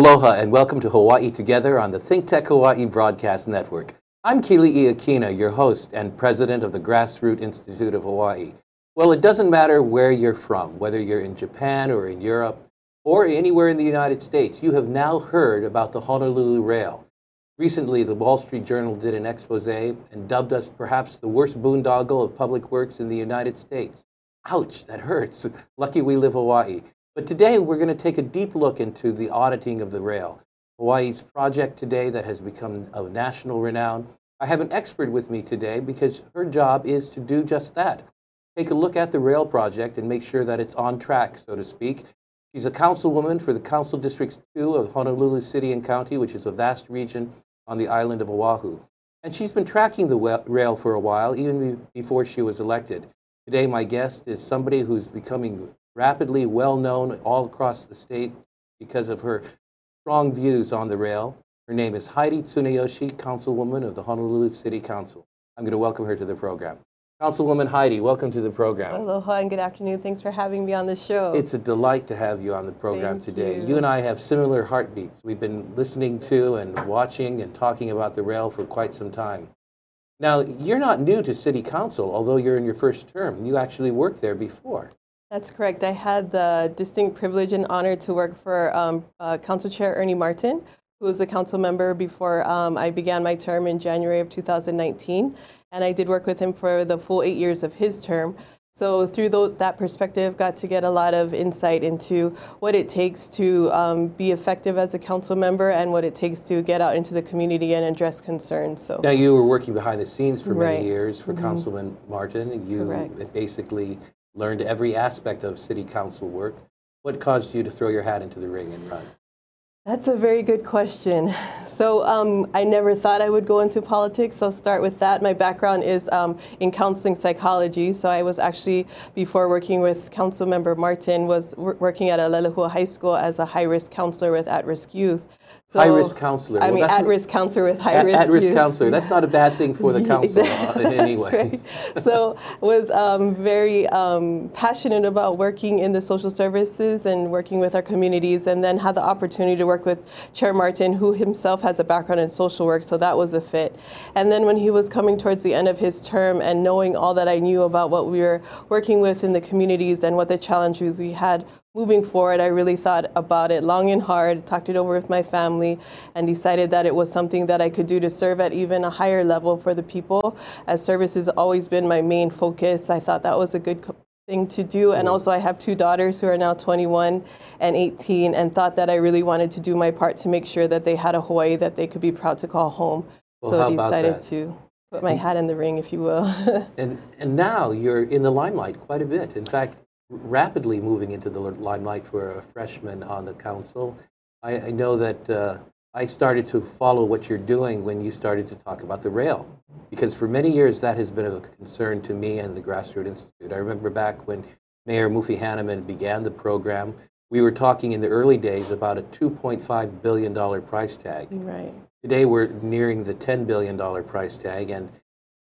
Aloha and welcome to Hawaii Together on the ThinkTech Hawaii Broadcast Network. I'm Keli'i Akina, your host and president of the Grassroot Institute of Hawaii. Well, it doesn't matter where you're from, whether you're in Japan or in Europe or anywhere in the United States, you have now heard about the Honolulu Rail. Recently, the Wall Street Journal did an expose and dubbed us perhaps the worst boondoggle of public works in the United States. Ouch, that hurts. Lucky we live Hawaii. But today we're going to take a deep look into the auditing of the rail, Hawaii's project today that has become of national renown. I have an expert with me today because her job is to do just that. Take a look at the rail project and make sure that it's on track, so to speak. She's a councilwoman for the Council District 2 of Honolulu City and County, which is a vast region on the island of Oahu. And she's been tracking the rail for a while, even before she was elected. Today, my guest is somebody who's becoming rapidly well known all across the state because of her strong views on the rail. Her name is Heidi Tsuneyoshi, Councilwoman of the Honolulu City Council. I'm going to welcome her to the program. Councilwoman Heidi, welcome to the program. Aloha and good afternoon. Thanks for having me on the show. It's a delight to have you on the program Thank today. you. you and I have similar heartbeats. We've been listening to and watching and talking about the rail for quite some time. Now, you're not new to City Council, although you're in your first term. You actually worked there before. That's correct. I had the distinct privilege and honor to work for um, uh, Council Chair Ernie Martin, who was a council member before um, I began my term in January of 2019. And I did work with him for the full eight years of his term. So through th- that perspective, got to get a lot of insight into what it takes to um, be effective as a council member and what it takes to get out into the community and address concerns. So Now, you were working behind the scenes for many Right. years for Councilman Martin. You Correct. basically learned every aspect of City Council work. What caused you to throw your hat into the ring and run? That's a very good question. So um, I never thought I would go into politics. So I'll start with that. My background is um, in counseling psychology. So I was actually before working with Council Member Martin was wor- working at Leilehua High School as a high-risk counselor with at-risk youth. So, High-risk counselor. I Well, mean, at-risk counselor with At- high-risk At-risk youth. counselor. That's not a bad thing for the counselor council in any way. right. So was um, very um, passionate about working in the social services and working with our communities, and then had the opportunity to work with Chair Martin, who himself has a background in social work, so that was a fit. And then when he was coming towards the end of his term, and knowing all that I knew about what we were working with in the communities and what the challenges we had moving forward, I really thought about it long and hard, talked it over with my family, and decided that it was something that I could do to serve at even a higher level for the people. As service has always been my main focus, I thought that was a good thing to do. And mm-hmm. also, I have two daughters who are now 21 and 18, and thought that I really wanted to do my part to make sure that they had a Hawaii that they could be proud to call home. Well, so I decided to put my mm-hmm. hat in the ring, if you will. And, and now you're in the limelight quite a bit. In fact, rapidly moving into the limelight for a freshman on the council. I, I know that uh, I started to follow what you're doing when you started to talk about the rail, because for many years that has been a concern to me and the Grassroots Institute. I remember back when Mayor Mufi Hannemann began the program, we were talking in the early days about a $2.5 billion price tag. right. Today we're nearing the $10 billion price tag, and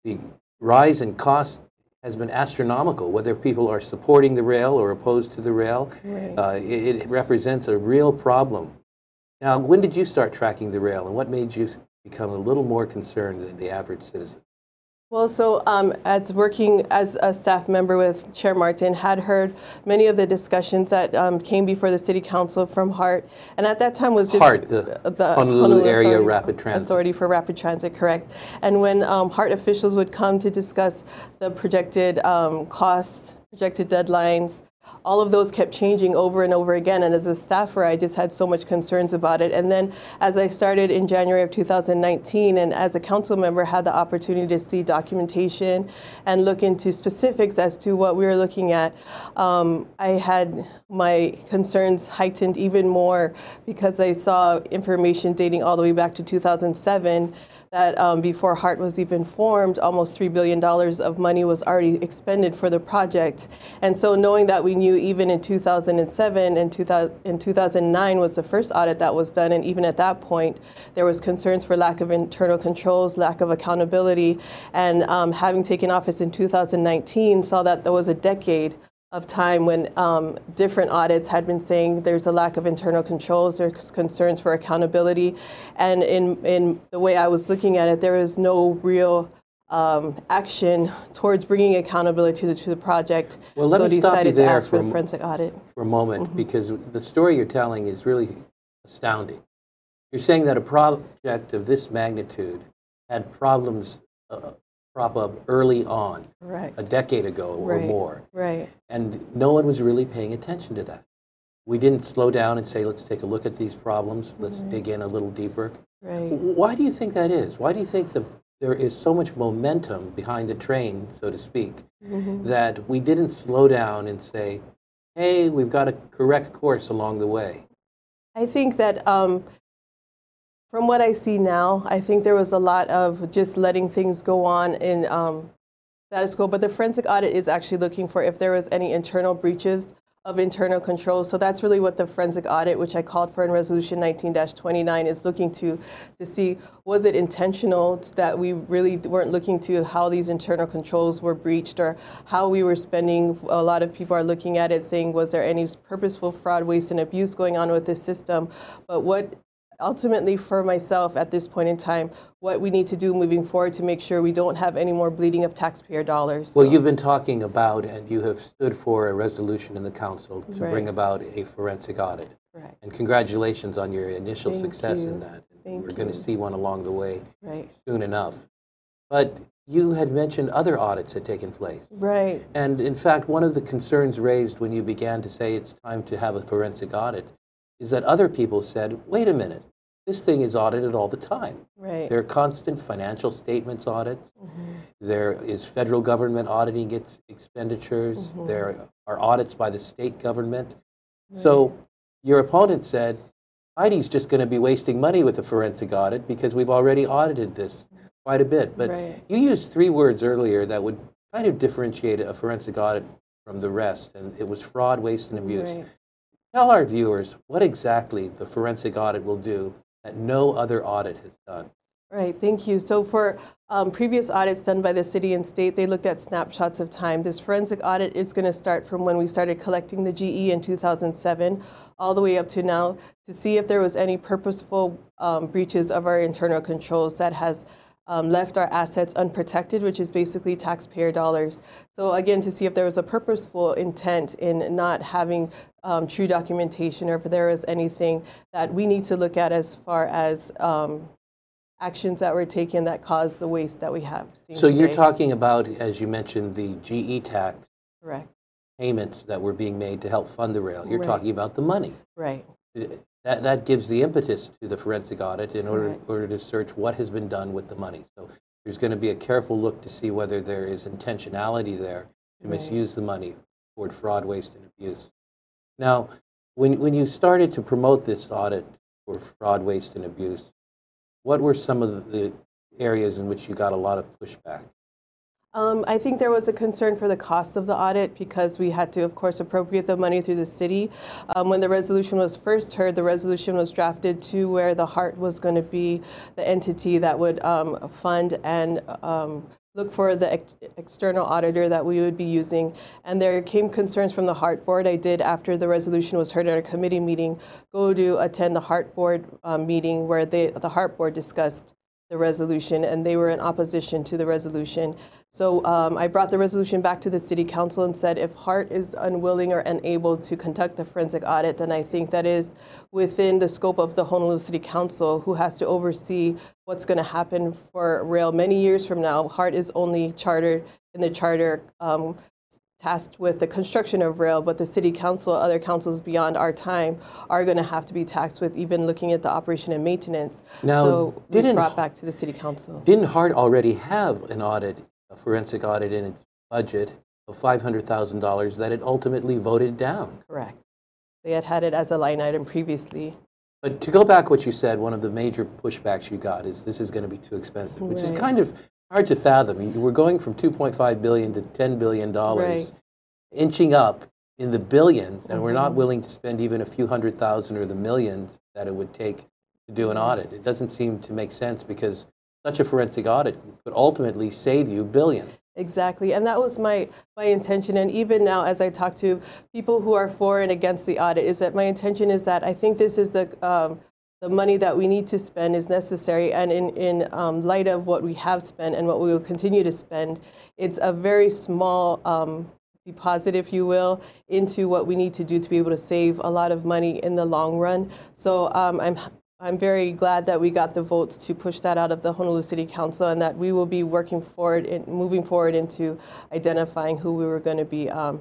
the rise in cost has been astronomical. Whether people are supporting the rail or opposed to the rail, Right. uh, it, it represents a real problem. Now, when did you start tracking the rail, and what made you become a little more concerned than the average citizen? Well, so um, as working as a staff member with Chair Martin, had heard many of the discussions that um, came before the City Council from HART, and at that time was just HART, the Honolulu Area Authority- Rapid Transit. Authority for Rapid Transit, correct? And when um, HART officials would come to discuss the projected um, costs, projected deadlines, all of those kept changing over and over again. And as a staffer, I just had so much concerns about it. And then as I started in January of 2019, and as a council member, had the opportunity to see documentation and look into specifics as to what we were looking at, um, I had my concerns heightened even more because I saw information dating all the way back to 2007 that um, before HART was even formed, almost $3 billion of money was already expended for the project. And so knowing that we knew even in 2007 and 2000, in 2009 was the first audit that was done, and even at that point, there was concerns for lack of internal controls, lack of accountability, and um, having taken office in 2019, saw that there was a decade of time when um, different audits had been saying there's a lack of internal controls, there's concerns for accountability, and in in the way I was looking at it, there was no real um, action towards bringing accountability to the, to the project. Well, let so me stop you decided to ask for a- forensic audit. for a moment Mm-hmm. because the story you're telling is really astounding. You're saying that a project of this magnitude had problems uh, crop up early on, Right. a decade ago or Right. more, Right. and no one was really paying attention to that. We didn't slow down and say, let's take a look at these problems, let's Mm-hmm. dig in a little deeper. Right. Why do you think that is? Why do you think the, there is so much momentum behind the train, so to speak, Mm-hmm. that we didn't slow down and say, hey, we've got a correct course along the way? I think that um, from what I see now, I think there was a lot of just letting things go on in um, status quo. But the forensic audit is actually looking for if there was any internal breaches of internal controls. So that's really what the forensic audit, which I called for in Resolution 19-29, is looking to to see was it intentional that we really weren't looking to how these internal controls were breached or how we were spending. A lot of people are looking at it saying, was there any purposeful fraud, waste, and abuse going on with this system? But what ultimately for myself at this point in time, what we need to do moving forward to make sure we don't have any more bleeding of taxpayer dollars. Well, So- you've been talking about, and you have stood for a resolution in the council to Right. bring about a forensic audit. Right, And congratulations on your initial Thank success in that. Thank We're going to see one along the way right, soon enough. But you had mentioned other audits had taken place. right, And in fact, one of the concerns raised when you began to say it's time to have a forensic audit is that other people said, wait a minute, this thing is audited all the time. right. There are constant financial statements audits. Mm-hmm. There is federal government auditing its expenditures. Mm-hmm. There are audits by the state government. So your opponent said, Heidi's just going to be wasting money with a forensic audit because we've already audited this quite a bit. But Right. you used three words earlier that would kind of differentiate a forensic audit from the rest, and it was fraud, waste, and abuse. Right. Tell our viewers what exactly the forensic audit will do that no other audit has done. Right, thank you. So for um, previous audits done by the city and state, they looked at snapshots of time. This forensic audit is going to start from when we started collecting the GE in 2007 all the way up to now to see if there was any purposeful um, breaches of our internal controls that has um, left our assets unprotected, which is basically taxpayer dollars. So again, to see if there was a purposeful intent in not having um, true documentation or if there is anything that we need to look at as far as um, actions that were taken that caused the waste that we have So you're talking about, as you mentioned, the GE tax Correct, payments that were being made to help fund the rail. You're Right. talking about the money. right, That, that gives the impetus to the forensic audit in order, Right. order to search what has been done with the money. So there's going to be a careful look to see whether there is intentionality there to Right. misuse the money toward fraud, waste, and abuse. Now, when, when you started to promote this audit for fraud, waste, and abuse, what were some of the areas in which you got a lot of pushback? Um, I think there was a concern for the cost of the audit because we had to, of course, appropriate the money through the city. Um, when the resolution was first heard, the resolution was drafted to where the HART was going to be the entity that would um, fund and um, look for the ex- external auditor that we would be using. And there came concerns from the HART Board. I did, after the resolution was heard at a committee meeting, go to attend the HART Board um, meeting where they, the HART Board discussed the resolution, and they were in opposition to the resolution. So um, I brought the resolution back to the city council and said, if HART is unwilling or unable to conduct the forensic audit, then I think that is within the scope of the Honolulu City Council, who has to oversee what's going to happen for rail many years from now. HART is only chartered in the charter. Um, tasked with the construction of rail, but the city council, other councils beyond our time, are going to have to be taxed with even looking at the operation and maintenance. Now, so we brought back to the city council. Didn't HART already have an audit, a forensic audit in its budget of $500,000 that it ultimately voted down? Correct. They had had it as a line item previously. But to go back what you said, one of the major pushbacks you got is this is going to be too expensive, which is kind of hard to fathom. We're going from 2.5 billion to 10 billion dollars, Right. Mm-hmm. inching up in the billions, and we're not willing to spend even a few hundred thousand or the millions that it would take to do an Mm-hmm. audit. It doesn't seem to make sense because such a forensic audit could ultimately save you billions. Exactly, and that was my my intention. And even now, as I talk to people who are for and against the audit, is that my intention is that I think this is the um, the money that we need to spend is necessary, and in in um, light of what we have spent and what we will continue to spend, it's a very small. Um, deposit, if you will, into what we need to do to be able to save a lot of money in the long run. So um, I'm I'm very glad that we got the votes to push that out of the Honolulu City Council and that we will be working forward, in, moving forward into identifying who we were going to be um,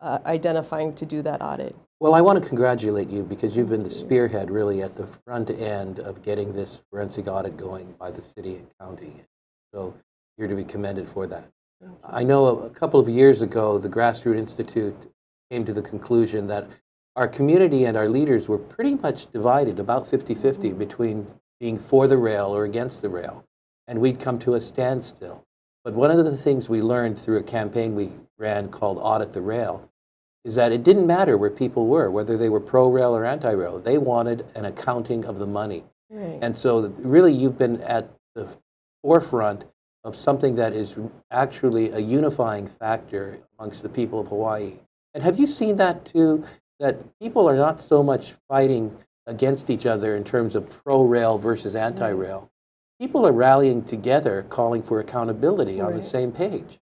uh, identifying to do that audit. Well, I want to congratulate you because you've been the spearhead really at the front end of getting this forensic audit going by the city and county. So you're to be commended for that. I know a couple of years ago, the Grassroot Institute came to the conclusion that our community and our leaders were pretty much divided about 50 50 mm-hmm. between being for the rail or against the rail. And we'd come to a standstill. But one of the things we learned through a campaign we ran called Audit the Rail is that it didn't matter where people were, whether they were pro rail or anti rail. They wanted an accounting of the money. Right. And so, really, you've been at the forefront of something that is actually a unifying factor amongst the people of Hawaii. And have you seen that too? That people are not so much fighting against each other in terms of pro rail versus anti rail. People are rallying together, calling for accountability right. on the same page.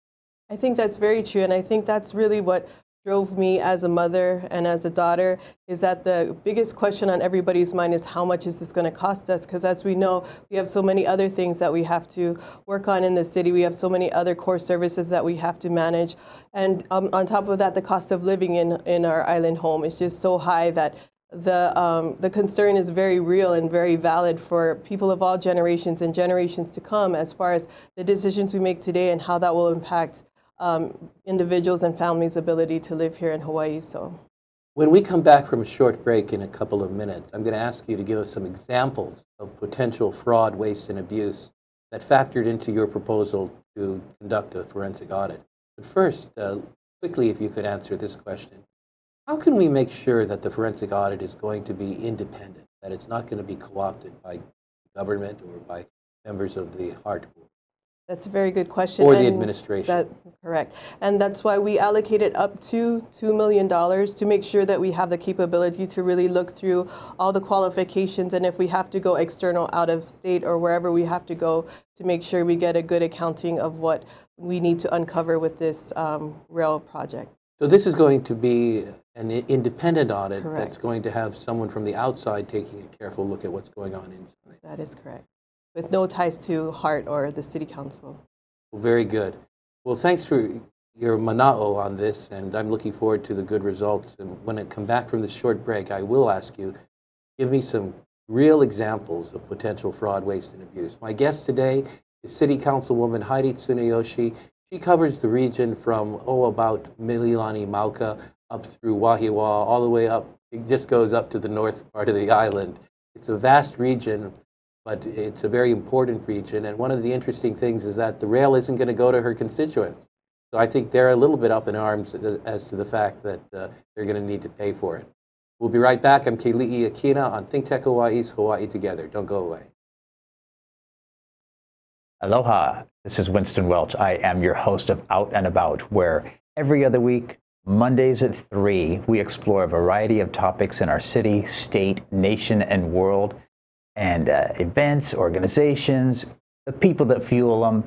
I think that's very true. And I think that's really what drove me as a mother and as a daughter is that the biggest question on everybody's mind is how much is this going to cost us? Because as we know, we have so many other things that we have to work on in the city. We have so many other core services that we have to manage. And um, on top of that, the cost of living in, in our island home is just so high that the, um, the concern is very real and very valid for people of all generations and generations to come as far as the decisions we make today and how that will impact um, individuals and families' ability to live here in Hawaii. So, when we come back from a short break in a couple of minutes, I'm going to ask you to give us some examples of potential fraud, waste, and abuse that factored into your proposal to conduct a forensic audit. But first, uh, quickly, if you could answer this question How can we make sure that the forensic audit is going to be independent, that it's not going to be co opted by government or by members of the HART board? That's a very good question. Or the administration. That, correct. And that's why we allocated up to $2 million to make sure that we have the capability to really look through all the qualifications and if we have to go external out of state or wherever we have to go to make sure we get a good accounting of what we need to uncover with this um, rail project. So this is going to be an independent audit correct. that's going to have someone from the outside taking a careful look at what's going on inside. That is correct with no ties to HART or the city council. Very good. Well, thanks for your mana'o on this, and I'm looking forward to the good results. And when I come back from this short break, I will ask you, give me some real examples of potential fraud, waste, and abuse. My guest today is City Councilwoman Heidi Tsuneyoshi. She covers the region from, oh, about Mililani Mauka up through Wahiawa, all the way up. It just goes up to the north part of the island. It's a vast region but it's a very important region. And one of the interesting things is that the rail isn't going to go to her constituents. So I think they're a little bit up in arms as to the fact that uh, they're going to need to pay for it. We'll be right back. I'm Keli'i Akina on Think Tech Hawaii's Hawaii Together. Don't go away. Aloha. This is Winston Welch. I am your host of Out and About, where every other week, Mondays at 3, we explore a variety of topics in our city, state, nation, and world and uh, events, organizations, the people that fuel them.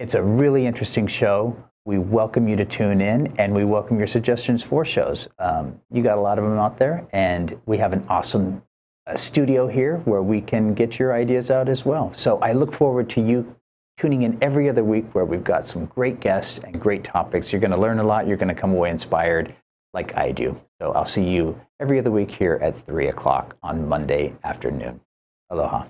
It's a really interesting show. We welcome you to tune in and we welcome your suggestions for shows. Um, you got a lot of them out there, and we have an awesome uh, studio here where we can get your ideas out as well. So I look forward to you tuning in every other week where we've got some great guests and great topics. You're going to learn a lot, you're going to come away inspired like I do. So I'll see you every other week here at 3 o'clock on Monday afternoon. Aloha.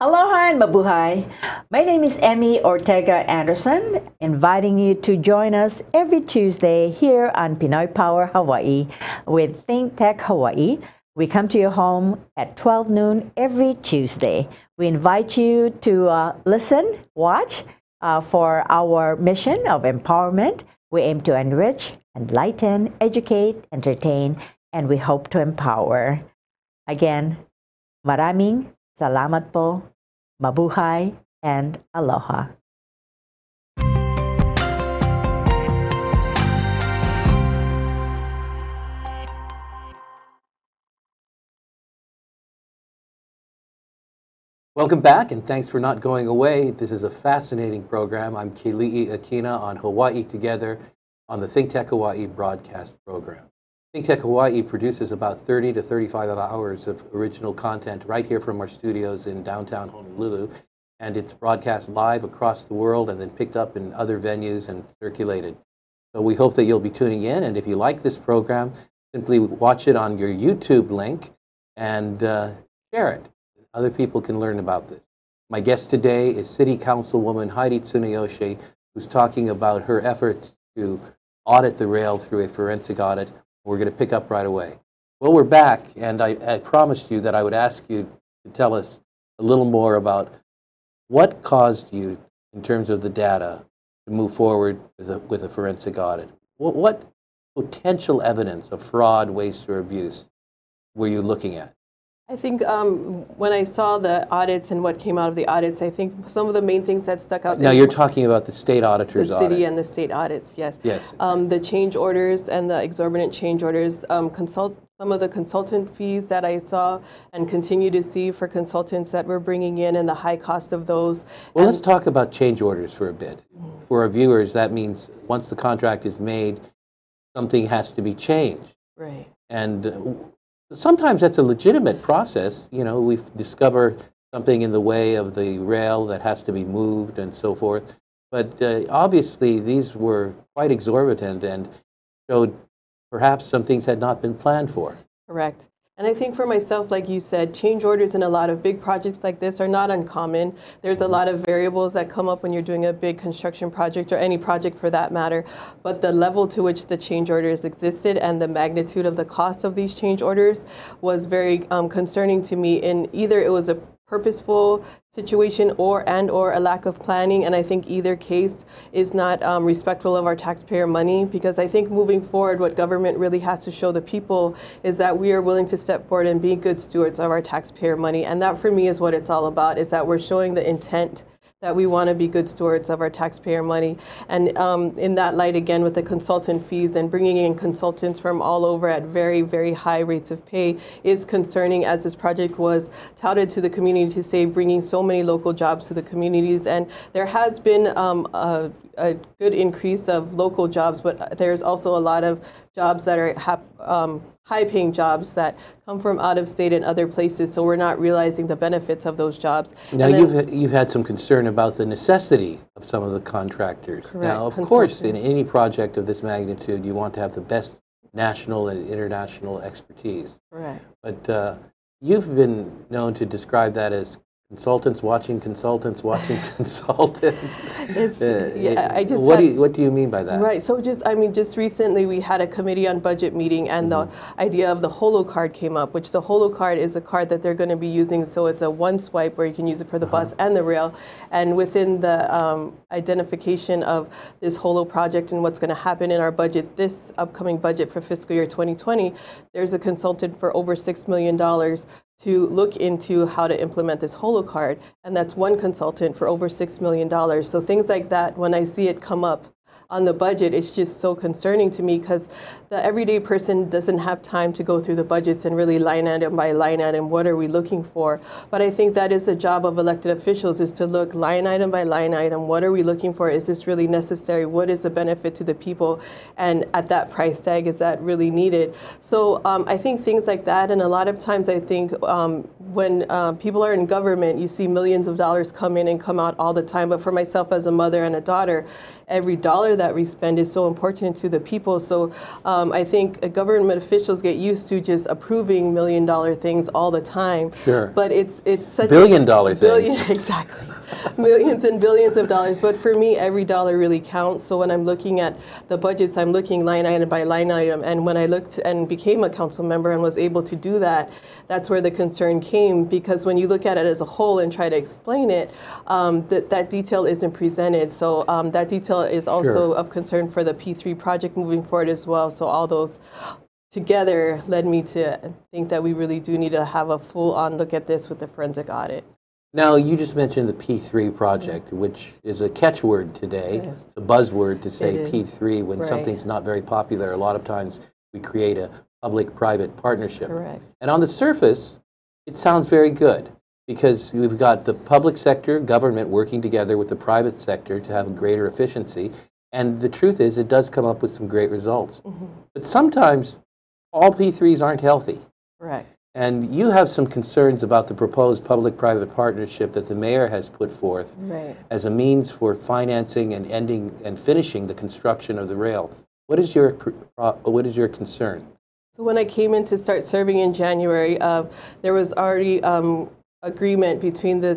Aloha and mabuhay. My name is Emmy Ortega Anderson, inviting you to join us every Tuesday here on Pinoy Power Hawaii with Think Tech Hawaii. We come to your home at 12 noon every Tuesday. We invite you to uh, listen, watch uh, for our mission of empowerment we aim to enrich, enlighten, educate, entertain, and we hope to empower. Again, maraming salamat po, mabuhay, and aloha. Welcome back, and thanks for not going away. This is a fascinating program. I'm Keli'i Akina on Hawaii Together on the Think Tech Hawaii broadcast program. Think Tech Hawaii produces about 30 to 35 hours of original content right here from our studios in downtown Honolulu, and it's broadcast live across the world and then picked up in other venues and circulated. So we hope that you'll be tuning in, and if you like this program, simply watch it on your YouTube link and uh, share it. Other people can learn about this. My guest today is City Councilwoman Heidi Tsuneyoshi, who's talking about her efforts to audit the rail through a forensic audit. We're going to pick up right away. Well, we're back, and I, I promised you that I would ask you to tell us a little more about what caused you, in terms of the data, to move forward with a, with a forensic audit. What, what potential evidence of fraud, waste, or abuse were you looking at? I think um, when I saw the audits and what came out of the audits, I think some of the main things that stuck out. Now you're talking about the state auditor's the city audit. and the state audits, yes. Yes. Um, the change orders and the exorbitant change orders, um, consult some of the consultant fees that I saw and continue to see for consultants that we're bringing in and the high cost of those. Well, let's talk about change orders for a bit. For our viewers, that means once the contract is made, something has to be changed. Right. And uh, sometimes that's a legitimate process. You know, we discover something in the way of the rail that has to be moved and so forth. But uh, obviously, these were quite exorbitant and showed perhaps some things had not been planned for. Correct. And I think for myself, like you said, change orders in a lot of big projects like this are not uncommon. There's a lot of variables that come up when you're doing a big construction project or any project for that matter. But the level to which the change orders existed and the magnitude of the cost of these change orders was very um, concerning to me. And either it was a purposeful situation or and or a lack of planning. And i think either case is not um, respectful of our taxpayer money because i think moving forward what government really has to show the people is that we are willing to step forward and be good stewards of our taxpayer money. And that for me is what it's all about is that we're showing the intent that we want to be good stewards of our taxpayer money. And um, in that light, again, with the consultant fees and bringing in consultants from all over at very, very high rates of pay is concerning as this project was touted to the community to say bringing so many local jobs to the communities. And there has been um, a, a, good increase of local jobs, but there's also a lot of jobs that are um, high paying jobs that come from out of state and other places, so we're not realizing the benefits of those jobs. Now, then- you've, you've had some concern about the necessity of some of the contractors. Correct, Now, of course, in any project of this magnitude, you want to have the best national and international expertise. Correct. But uh, you've been known to describe that as consultants watching consultants watching consultants. It's- Uh, yeah, I just what, do you, what do you mean by that? Right. So just, I mean, just recently we had a committee on budget meeting, and the idea of the Holo card came up, which the Holo card is a card that they're going to be using. So it's a one swipe where you can use it for the bus and the rail. And within the um, identification of this Holo project and what's going to happen in our budget, this upcoming budget for fiscal year 2020, there's a consultant for over six million dollars to look into how to implement this Holo card, and that's one consultant for over $6 million. So things like that, when I see it come up on the budget, it's just so concerning to me because the everyday person doesn't have time to go through the budgets and really line item by line item, what are we looking for? But I think that is the job of elected officials is to look line item by line item, what are we looking for? Is this really necessary? What is the benefit to the people? And at that price tag, is that really needed? So um, I think things like that, and a lot of times I think um, when uh, people are in government, you see millions of dollars come in and come out all the time. But for myself as a mother and a daughter, every dollar that we spend is so important to the people. So um, I think uh, government officials get used to just approving million dollar things all the time. Sure. But it's it's such Billion dollar billion things. exactly millions and billions of dollars. But for me, every dollar really counts. So when I'm looking at the budgets, I'm looking line item by line item. And when I looked and became a council member and was able to do that, that's where the concern came because when you look at it as a whole and try to explain it, um, that that detail isn't presented. So um, that detail is also Sure. of concern for the P3 project moving forward as well. So all those together led me to think that we really do need to have a full on look at this with the forensic audit. Now, you just mentioned the P3 project, which is a catchword today. Yes. It's a buzzword to say P3 when Right. something's not very popular. A lot of times we create a public private partnership. Correct. And on the surface, it sounds very good because we've got the public sector, government working together with the private sector to have greater efficiency. And the truth is, it does come up with some great results. Mm-hmm. But sometimes all P3s aren't healthy. Correct. And you have some concerns about the proposed public private partnership that the mayor has put forth Right. as a means for financing and ending and finishing the construction of the rail. What is your, uh, what is your concern? So when I came in to start serving in January, uh, there was already um, agreement between the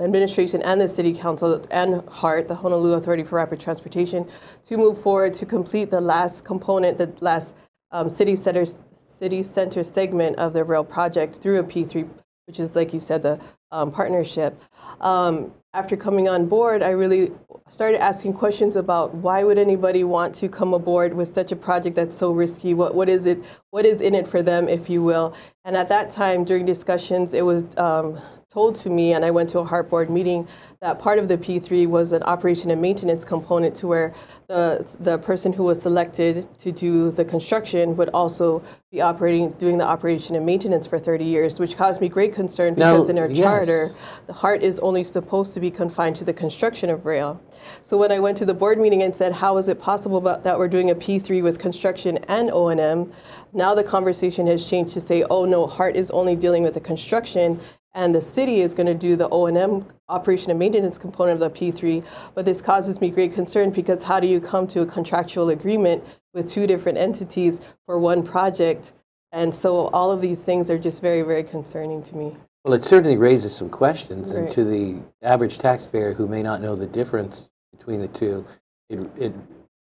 administration and the city council and HART, the Honolulu Authority for Rapid Transportation, to move forward to complete the last component, the last um, city center city center segment of the rail project through a P3, which is like you said, the um, partnership. Um, after coming on board, I really started asking questions about why would anybody want to come aboard with such a project that's so risky? What what is it? What is in it for them, if you will? And at that time, during discussions, it was um, told to me, and I went to a HART board meeting, that part of the P3 was an operation and maintenance component to where the, the person who was selected to do the construction would also be operating, doing the operation and maintenance for 30 years, which caused me great concern Now, because in our yes. charter, the HART is only supposed to be confined to the construction of rail. So when I went to the board meeting and said, how is it possible that we're doing a P3 with construction and O&M, now the conversation has changed to say, oh no, HART is only dealing with the construction and the city is going to do the O&M operation and maintenance component of the P3. But this causes me great concern because how do you come to a contractual agreement with two different entities for one project? And so all of these things are just very, very concerning to me. Well, it certainly raises some questions, and to the average taxpayer who may not know the difference between the two, it, it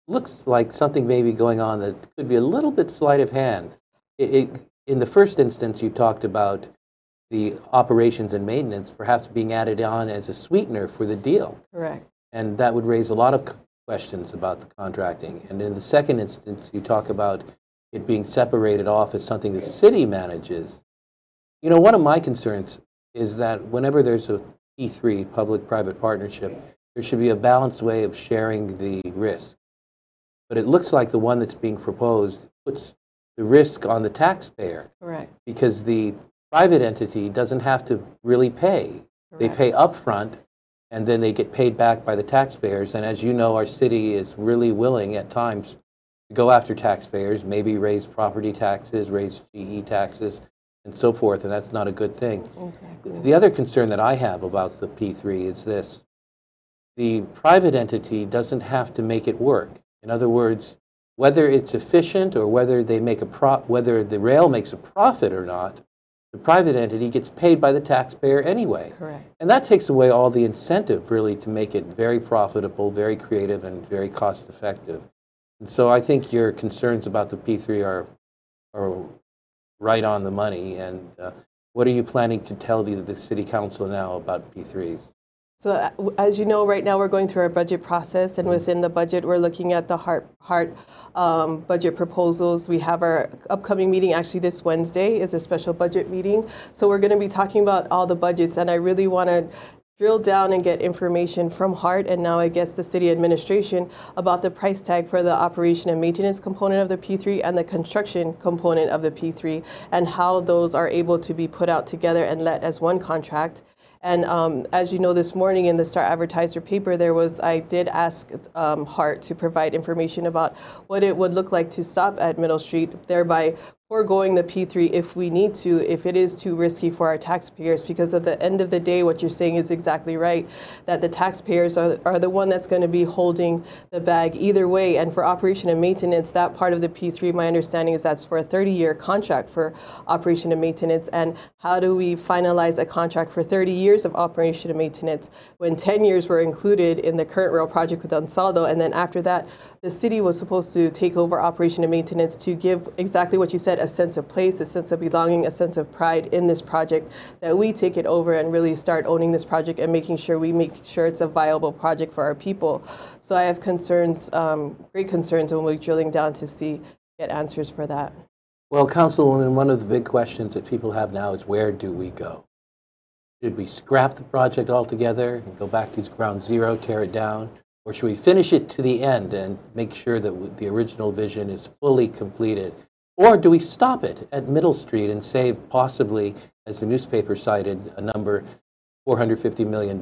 looks like something may be going on that could be a little bit sleight of hand. It, it, in the first instance, you talked about the operations and maintenance perhaps being added on as a sweetener for the deal. Correct. And that would raise a lot of questions about the contracting. And in the second instance, you talk about it being separated off as something the city manages. You know, one of my concerns is that whenever there's a P3, public-private partnership, there should be a balanced way of sharing the risk. But it looks like the one that's being proposed puts the risk on the taxpayer Correct. because the private entity doesn't have to really pay. They pay upfront, and then they get paid back by the taxpayers. And as you know, our city is really willing at times to go after taxpayers, maybe raise property taxes, raise GE taxes, and so forth, and that's not a good thing. Exactly. The other concern that I have about the P3 is this. The private entity doesn't have to make it work. In other words, whether it's efficient or whether they make a pro- whether the rail makes a profit or not, the private entity gets paid by the taxpayer anyway. Correct. And that takes away all the incentive really to make it very profitable, very creative and very cost effective. And so I think your concerns about the P3 are are right on the money and uh, what are you planning to tell the, the city council now about P3s? So uh, as you know, right now we're going through our budget process, and within the budget, we're looking at the HART HART um, budget proposals. We have our upcoming meeting actually this Wednesday is a special budget meeting. So we're going to be talking about all the budgets, and I really want to drill down and get information from HART and now I guess the city administration about the price tag for the operation and maintenance component of the P3 and the construction component of the P3 and how those are able to be put out together and let as one contract. And um, as you know, this morning in the Star Advertiser paper, there was I did ask um, HART to provide information about what it would look like to stop at Middle Street, thereby foregoing the P3 if we need to, if it is too risky for our taxpayers. Because at the end of the day, what you're saying is exactly right, that the taxpayers are, are the one that's going to be holding the bag either way. And for operation and maintenance, that part of the P3, my understanding is that's for a 30-year contract for operation and maintenance. And how do we finalize a contract for 30 years of operation and maintenance when 10 years were included in the current rail project with Ansaldo, and then after that, the city was supposed to take over operation and maintenance to give exactly what you said a sense of place, a sense of belonging, a sense of pride in this project, that we take it over and really start owning this project and making sure we make sure it's a viable project for our people. So I have concerns, um, great concerns when we're drilling down to see, get answers for that. Well, Councilwoman, one of the big questions that people have now is where do we go? Should we scrap the project altogether and go back to ground zero, tear it down? Or should we finish it to the end and make sure that the original vision is fully completed? Or do we stop it at Middle Street and save possibly, as the newspaper cited, a number, $450 million,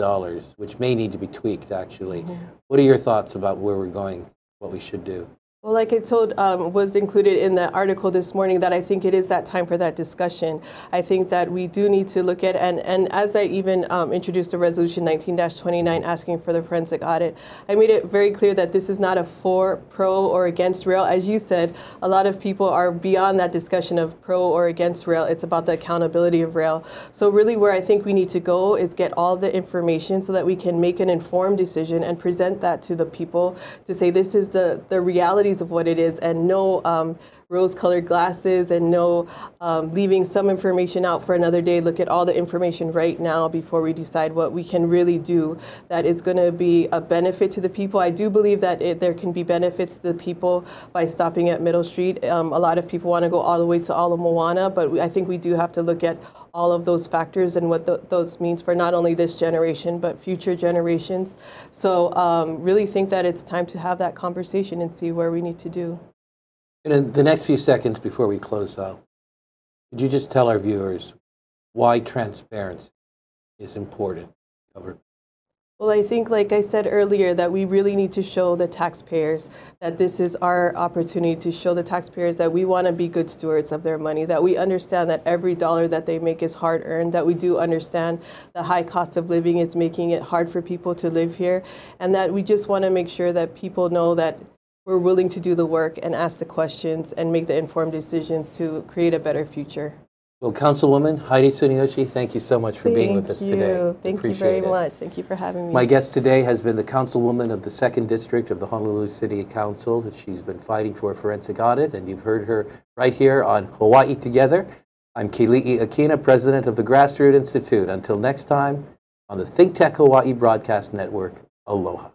which may need to be tweaked actually? Mm-hmm. What are your thoughts about where we're going, what we should do? Well, like I told, um, was included in the article this morning that I think it is that time for that discussion. I think that we do need to look at, and, and as I even um, introduced the resolution 19-29 asking for the forensic audit, I made it very clear that this is not a for, pro, or against rail. As you said, a lot of people are beyond that discussion of pro or against rail. It's about the accountability of rail. So really where I think we need to go is get all the information so that we can make an informed decision and present that to the people to say this is the, the realities of what it is and no um, rose colored glasses and no um, leaving some information out for another day. Look at all the information right now before we decide what we can really do that is going to be a benefit to the people. I do believe that it, there can be benefits to the people by stopping at Middle Street. Um, a lot of people want to go all the way to Ala Moana, but we, I think we do have to look at all of those factors and what the, those means for not only this generation but future generations. So um, really think that it's time to have that conversation and see where we need to do. In the next few seconds before we close out, could you just tell our viewers why transparency is important? Well, I think, like I said earlier, that we really need to show the taxpayers that this is our opportunity to show the taxpayers that we want to be good stewards of their money, that we understand that every dollar that they make is hard earned, that we do understand the high cost of living is making it hard for people to live here, and that we just want to make sure that people know that we're willing to do the work and ask the questions and make the informed decisions to create a better future. Well, Councilwoman Heidi Tsuneyoshi, thank you so much for being with us Thank today. you. Thank you very it. much. Thank you for having me. My guest today has been the councilwoman of the second district of the Honolulu City Council. She's been fighting for a forensic audit, and you've heard her right here on Hawaii Together. I'm Keli'i Akina, president of the Grassroot Institute. Until next time, on the Think Tech Hawaii Broadcast Network, aloha.